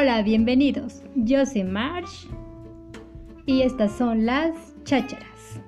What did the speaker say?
Hola, bienvenidos. Yo soy Marsh y estas son las chácharas.